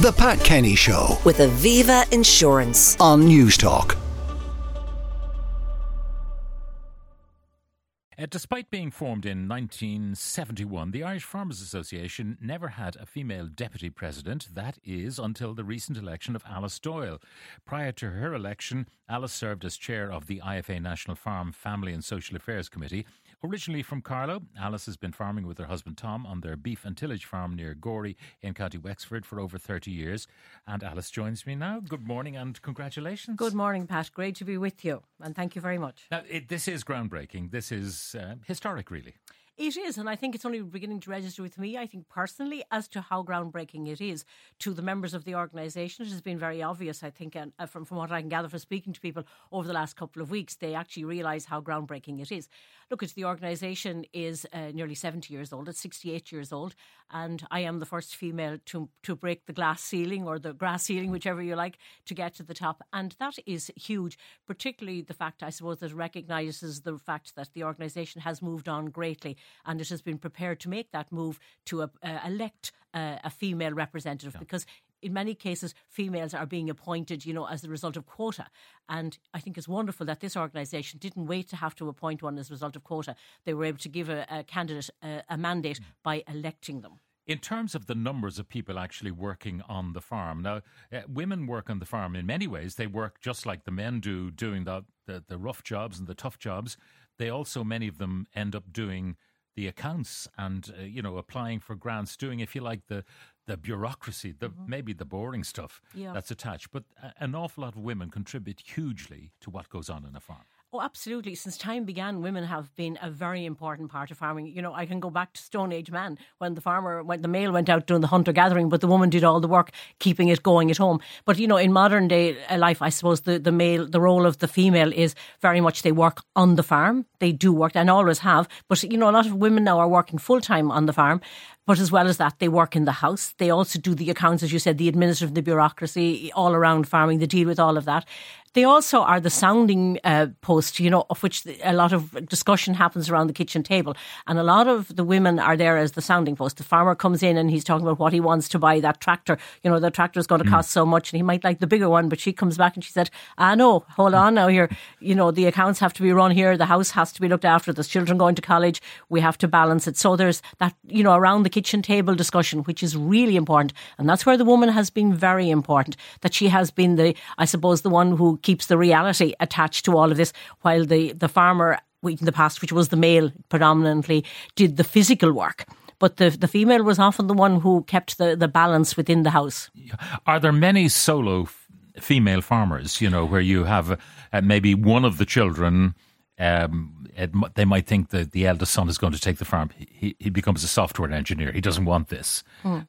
The Pat Kenny Show with Aviva Insurance. on Newstalk. Uh, despite being formed in 1971, the Irish Farmers Association never had a female deputy president. That is until the recent election of Alice Doyle. Prior to her election, Alice served as chair of the IFA National Farm Family and Social Affairs Committee. Originally from Carlow, Alice has been farming with her husband Tom on their beef and tillage farm near Gorey in County Wexford for over 30 years. And Alice joins me now. Good morning and congratulations. Good morning, Pat. Great to be with you, and thank you very much. Now, it, this is groundbreaking. This is uh, historic, really. It is, and I think it's only beginning to register with me. I think personally, as to how groundbreaking it is to the members of the organisation, it has been very obvious. I think, and uh, from from what I can gather from speaking to people over the last couple of weeks, they actually realise how groundbreaking it is. Look, the organisation is uh, nearly seventy years old. It's sixty eight years old, and I am the first female to to break the glass ceiling or the grass ceiling, whichever you like, to get to the top, and that is huge. Particularly the fact, I suppose, that recognises the fact that the organisation has moved on greatly and it has been prepared to make that move to uh, uh, elect uh, a female representative because in many cases females are being appointed you know as a result of quota. And i think it's wonderful that this organisation didn't wait to have to appoint one as a result of quota. They were able to give a, a candidate a, a mandate by electing them. In terms of the numbers of people actually working on the farm, now uh, women work on the farm in many ways. They work just like the men do, doing the, the the rough jobs and the tough jobs. They also many of them end up doing the accounts and uh, you know applying for grants, doing if you like the the bureaucracy, the maybe the boring stuff Yeah. that's attached. But a- an awful lot of women contribute hugely to what goes on in a farm. Oh, absolutely. Since time began, women have been a very important part of farming. You know, I can go back to Stone Age man when the farmer, when the male went out doing the hunter gathering, but the woman did all the work, keeping it going at home. But, you know, in modern day uh, life, I suppose the, the male, the role of the female is very much they work on the farm. They do work and always have. But, you know, a lot of women now are working full time on the farm. But as well as that, they work in the house. They also do the accounts, as you said, the administrative, the bureaucracy, all around farming. They deal with all of that. They also are the sounding uh, post, you know, of which a lot of discussion happens around the kitchen table. And a lot of the women are there as the sounding post. The farmer comes in and he's talking about what he wants to buy that tractor. You know, the tractor is going to cost so much and he might like the bigger one. But she comes back and she said, ah, no, hold on now here. You know, the accounts have to be run here. The house has to be looked after. There's children going to college. We have to balance it. So there's that, you know, around the kitchen table discussion, which is really important. And that's where the woman has been very important, that she has been the, I suppose, the one who keeps the reality attached to all of this, while the, the farmer in the past, which was the male predominantly, did the physical work. But the, the female was often the one who kept the, the balance within the house. Are there many solo f- female farmers, you know, where you have uh, maybe one of the children, um, it, they might think that the eldest son is going to take the farm. He, he becomes a software engineer. He doesn't want this.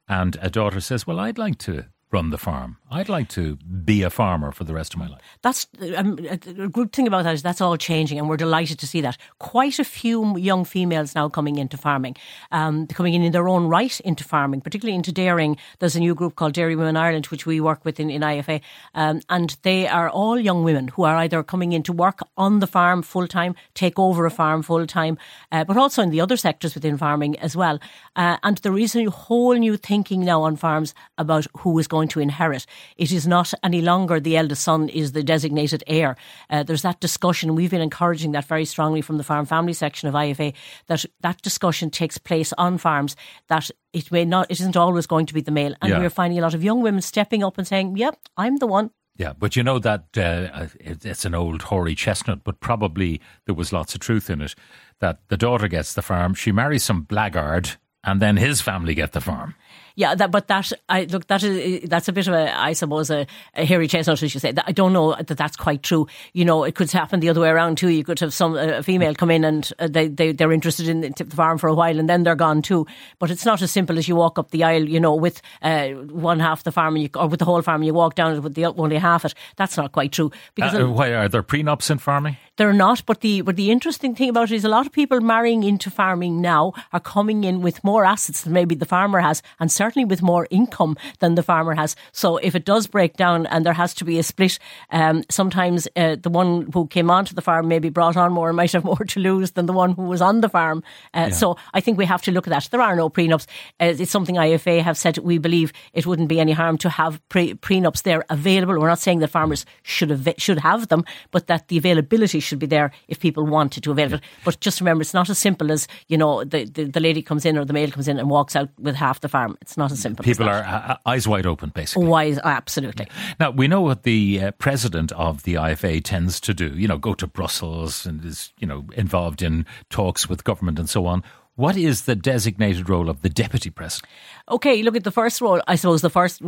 And a daughter says, Well, I'd like to run the farm. I'd like to be a farmer for the rest of my life. That's um, a good thing about that is that's all changing, and we're delighted to see that. Quite a few young females now coming into farming, um, coming in in their own right into farming, particularly into dairying. There's a new group called Dairy Women Ireland, which we work with in, in IFA, um, and they are all young women who are either coming in to work on the farm full time, take over a farm full time, uh, but also in the other sectors within farming as well. Uh, and there is a whole new thinking now on farms about who is going to inherit. It is not any longer the eldest son is the designated heir. Uh, there's that discussion. We've been encouraging that very strongly from the farm family section of IFA that that discussion takes place on farms. That it may not, it isn't always going to be the male, and Yeah. we're finding a lot of young women stepping up and saying, "Yep, I'm the one." Yeah, but you know that uh, it's an old hoary chestnut, but probably there was lots of truth in it. That the daughter gets the farm, she marries some blackguard, and then his family get the farm. Yeah, that, but that I look that is that's a bit of a I suppose a, a hairy chestnut as you say. I don't know that that's quite true. You know, it could happen the other way around too. You could have some a female come in and uh, they they they're interested in the the farm for a while and then they're gone too. But it's not as simple as you walk up the aisle, you know, with uh, one half the farm and you, or with the whole farm. and You walk down it with the only half it. That's not quite true because Uh, why are there prenups in farming? They're not, but the but the interesting thing about it is a lot of people marrying into farming now are coming in with more assets than maybe the farmer has, and certainly with more income than the farmer has. So if it does break down and there has to be a split, um, sometimes uh, the one who came onto the farm maybe brought on more and might have more to lose than the one who was on the farm. Uh, yeah. So I think we have to look at that. There are no prenups. Uh, it's something IFA have said. We believe it wouldn't be any harm to have pre- prenups there available. We're not saying that farmers should have should have them, but that the availability should be there if people wanted to avail it. But just remember, it's not as simple as you know the, the, the lady comes in or the male comes in and walks out with half the farm. It's not as simple. People are uh, eyes wide open, basically. Wise, absolutely. Now we know what the uh, president of the IFA tends to do. You know, go to Brussels and is you know involved in talks with government and so on. What is the designated role of the deputy president? Okay, look at the first role. I suppose the first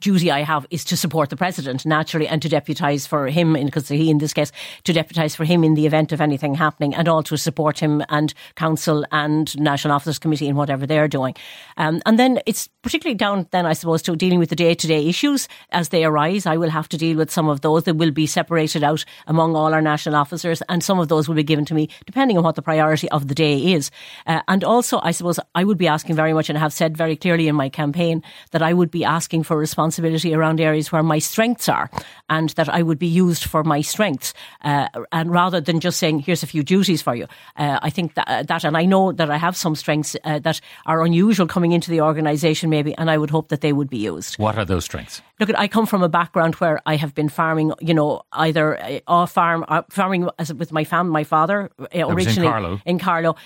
duty I have is to support the president naturally and to deputise for him, because he in this case to deputise for him in the event of anything happening, and also to support him and council and national officers committee in whatever they're doing. Um, and then it's particularly down then I suppose to dealing with the day to day issues as they arise. I will have to deal with some of those that will be separated out among all our national officers, and some of those will be given to me depending on what the priority of the day is. Uh, and also, I suppose I would be asking very much, and have said very clearly in my campaign, that I would be asking for responsibility around areas where my strengths are, and that I would be used for my strengths, uh, and rather than just saying, "Here's a few duties for you." Uh, I think that, uh, that, and I know that I have some strengths uh, that are unusual coming into the organisation, maybe, and I would hope that they would be used. What are those strengths? Look, I come from a background where I have been farming, you know, either uh, off farm, farming as with my fam, my father originally in Carlow, in Carlow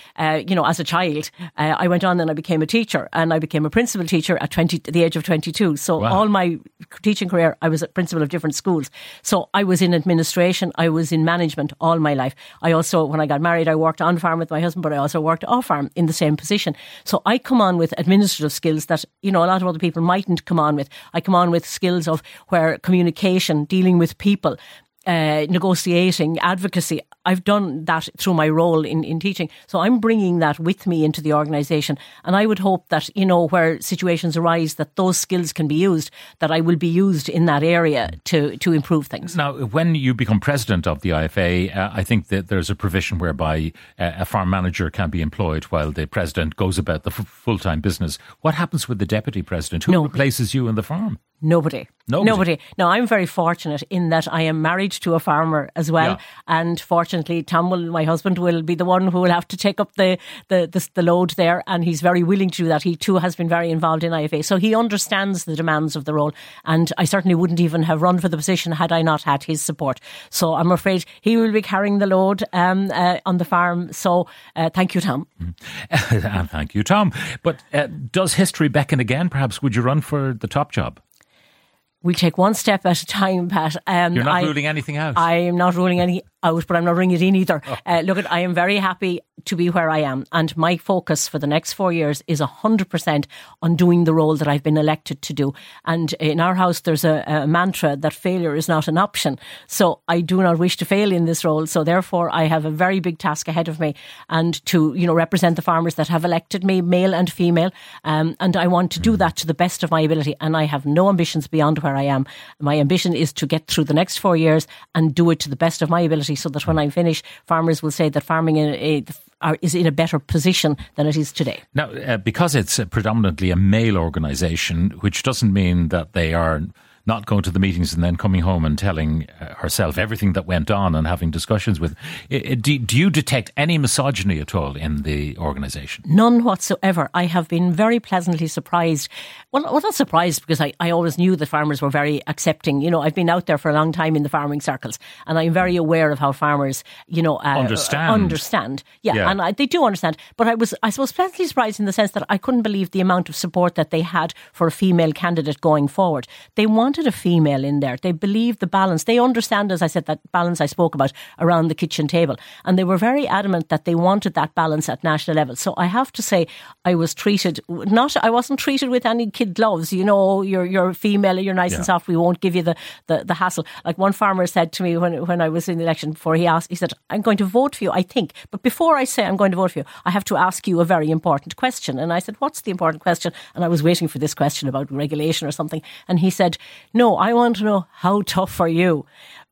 you know, as a child, uh, I went on and I became a teacher and I became a principal teacher at 20, the age of 22. So wow. all my teaching career, I was a principal of different schools. So I was in administration, I was in management all my life. I also, when I got married, I worked on farm with my husband, but I also worked off farm in the same position. So I come on with administrative skills that, you know, a lot of other people mightn't come on with. I come on with skills of where communication, dealing with people, uh, negotiating, advocacy. I've done that through my role in, in teaching. So I'm bringing that with me into the organisation. And I would hope that, you know, where situations arise, that those skills can be used, that I will be used in that area to, to improve things. Now, when you become president of the IFA, uh, I think that there's a provision whereby uh, a farm manager can be employed while the president goes about the f- full time business. What happens with the deputy president? Who no. replaces you in the farm? Nobody. Nobody. Nobody. Now, I'm very fortunate in that I am married to a farmer as well. Yeah. And fortunately, Tom will, my husband, will be the one who will have to take up the, the, the, the, load there. And he's very willing to do that. He too has been very involved in IFA. So he understands the demands of the role. And I certainly wouldn't even have run for the position had I not had his support. So I'm afraid he will be carrying the load um, uh, on the farm. So uh, thank you, Tom. and thank you, Tom. But uh, does history beckon again? Perhaps would you run for the top job? We take one step at a time, Pat. Um, You're not I, ruling anything out. I am not ruling any out, but I'm not ringing it in either. Oh. Uh, look, at, I am very happy to be where I am, and my focus for the next four years is hundred percent on doing the role that I've been elected to do. And in our house, there's a, a, mantra that failure is not an option. So I do not wish to fail in this role. So therefore, I have a very big task ahead of me, and to you know represent the farmers that have elected me, male and female, um, and I want to do that to the best of my ability. And I have no ambitions beyond where I am. My ambition is to get through the next four years and do it to the best of my ability so that when I finish, farmers will say that farming in, are, is in a better position than it is today. Now, uh, because it's predominantly a male organisation, which doesn't mean that they are not going to the meetings and then coming home and telling uh, herself everything that went on and having discussions with. Do, do you detect any misogyny at all in the organisation? None whatsoever. I have been very pleasantly surprised. Well, well not surprised because I, I always knew that farmers were very accepting. You know, I've been out there for a long time in the farming circles and I'm very aware of how farmers, you know, uh, understand. Understand. Yeah, yeah. and I, they do understand. But I was, I suppose, pleasantly surprised in the sense that I couldn't believe the amount of support that they had for a female candidate going forward. They wanted a female in there. They believed the balance. They understand, as I said, that balance I spoke about around the kitchen table. And they were very adamant that they wanted that balance at national level. So I have to say, I was treated not, I wasn't treated with any kid gloves. You know, you're, you're female, you're nice yeah. and soft. We won't give you the, the, the hassle. Like one farmer said to me when, when I was in the election before, he asked, he said, I'm going to vote for you, I think. But before I say I'm going to vote for you, I have to ask you a very important question. And I said, What's the important question? And I was waiting for this question about regulation or something. And he said, No, I want to know how tough are you?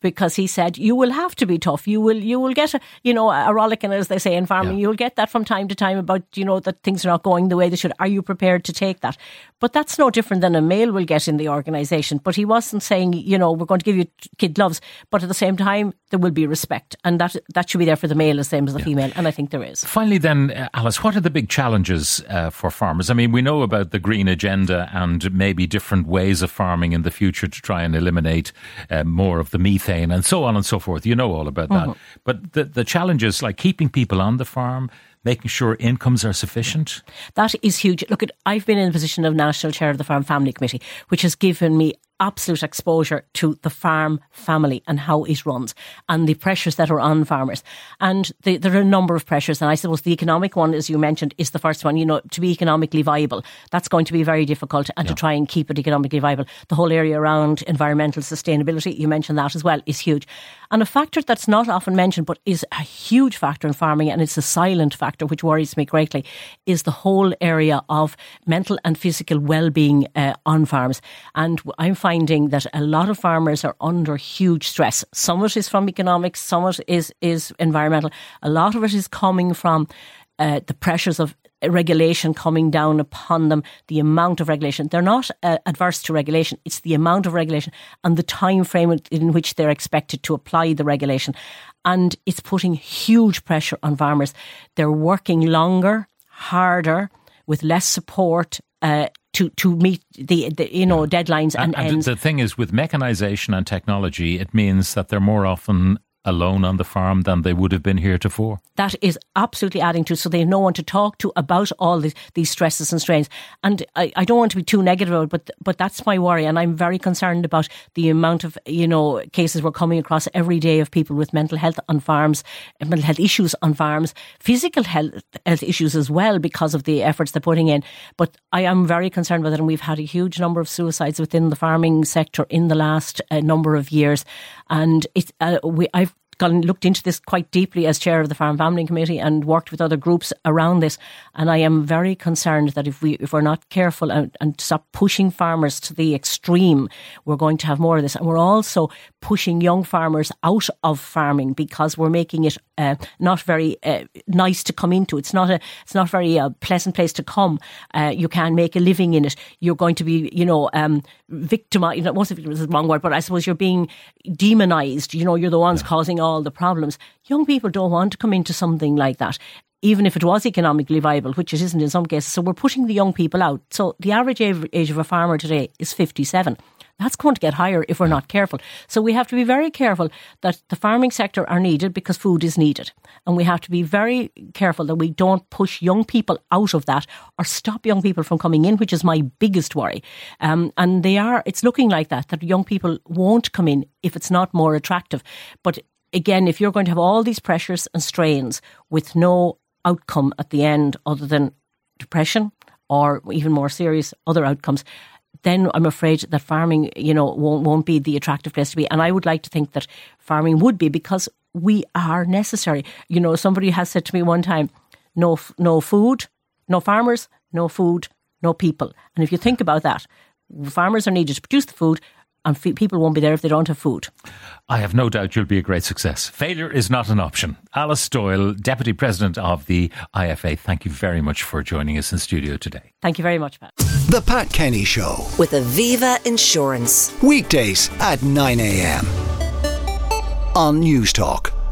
Because he said you will have to be tough. You will you will get a you know a rollicking as they say in farming. Yeah. You'll get that from time to time about you know that things are not going the way they should. Are you prepared to take that? But that's no different than a male will get in the organisation. But he wasn't saying you know we're going to give you kid gloves, but at the same time there will be respect, and that that should be there for the male the same as the yeah. female. And I think there is. Finally, then, uh, Alice, what are the big challenges uh, for farmers? I mean, we know about the green agenda and maybe different ways of farming in the future to try and eliminate uh, more of the methane and so on and so forth. You know all about that. Mm-hmm. But the the challenges like keeping people on the farm making sure incomes are sufficient? That is huge. Look, at, I've been in the position of National Chair of the Farm Family Committee, which has given me absolute exposure to the farm family and how it runs and the pressures that are on farmers. And the, there are a number of pressures. And I suppose the economic one, as you mentioned, is the first one. You know, to be economically viable, that's going to be very difficult. And yeah. to try and keep it economically viable, the whole area around environmental sustainability, you mentioned that as well, is huge. And a factor that's not often mentioned, but is a huge factor in farming, and it's a silent factor which worries me greatly, is the whole area of mental and physical well-being uh, on farms. And I'm finding that a lot of farmers are under huge stress. Some of it is from economics, some of it is, is environmental. A lot of it is coming from uh, the pressures of regulation coming down upon them, the amount of regulation. They're not uh, adverse to regulation, it's the amount of regulation and the time frame in which they're expected to apply the regulation. And it's putting huge pressure on farmers. They're working longer, harder, with less support. Uh, to to meet the, the you know deadlines and, and, and the thing is with mechanization and technology it means that they're more often alone on the farm than they would have been heretofore. That is absolutely adding to, so they have no one to talk to about all these, these stresses and strains. And I, I don't want to be too negative but, but that's my worry. And I'm very concerned about the amount of, you know, cases we're coming across every day of people with mental health on farms, mental health issues on farms, physical health, health issues as well because of the efforts they're putting in. But I am very concerned with it. And we've had a huge number of suicides within the farming sector in the last uh, number of years. And it's, uh, we, I've gone looked into this quite deeply as chair of the Farm Family Committee and worked with other groups around this. And I am very concerned that if we if we're not careful and, and stop pushing farmers to the extreme, we're going to have more of this. And we're also pushing young farmers out of farming because we're making it uh, not very uh, nice to come into. It's not a it's not very uh, pleasant place to come. Uh, you can't make a living in it. You're going to be you know um, victimized. You know, most of it is the wrong word, but I suppose you're being demonized. You know, you're the ones yeah. causing all the problems. Young people don't want to come into something like that even if it was economically viable, which it isn't in some cases. So we're putting the young people out. So the average age of a farmer today is 57. That's going to get higher if we're not careful. So we have to be very careful that the farming sector are needed because food is needed. And we have to be very careful that we don't push young people out of that or stop young people from coming in, which is my biggest worry. Um, and they are, it's looking like that, that young people won't come in if it's not more attractive. But again, if you're going to have all these pressures and strains with no outcome at the end other than depression or even more serious other outcomes, then I'm afraid that farming, you know, won't, won't be the attractive place to be. And I would like to think that farming would be because we are necessary. You know, somebody has said to me one time, no, no food, no farmers, no food, no people. And if you think about that, farmers are needed to produce the food, and people won't be there if they don't have food. I have no doubt you'll be a great success. Failure is not an option. Alice Doyle, Deputy President of the IFA, thank you very much for joining us in studio today. Thank you very much, Pat. The Pat Kenny Show. With Aviva Insurance. Weekdays at 9 a.m. on Newstalk.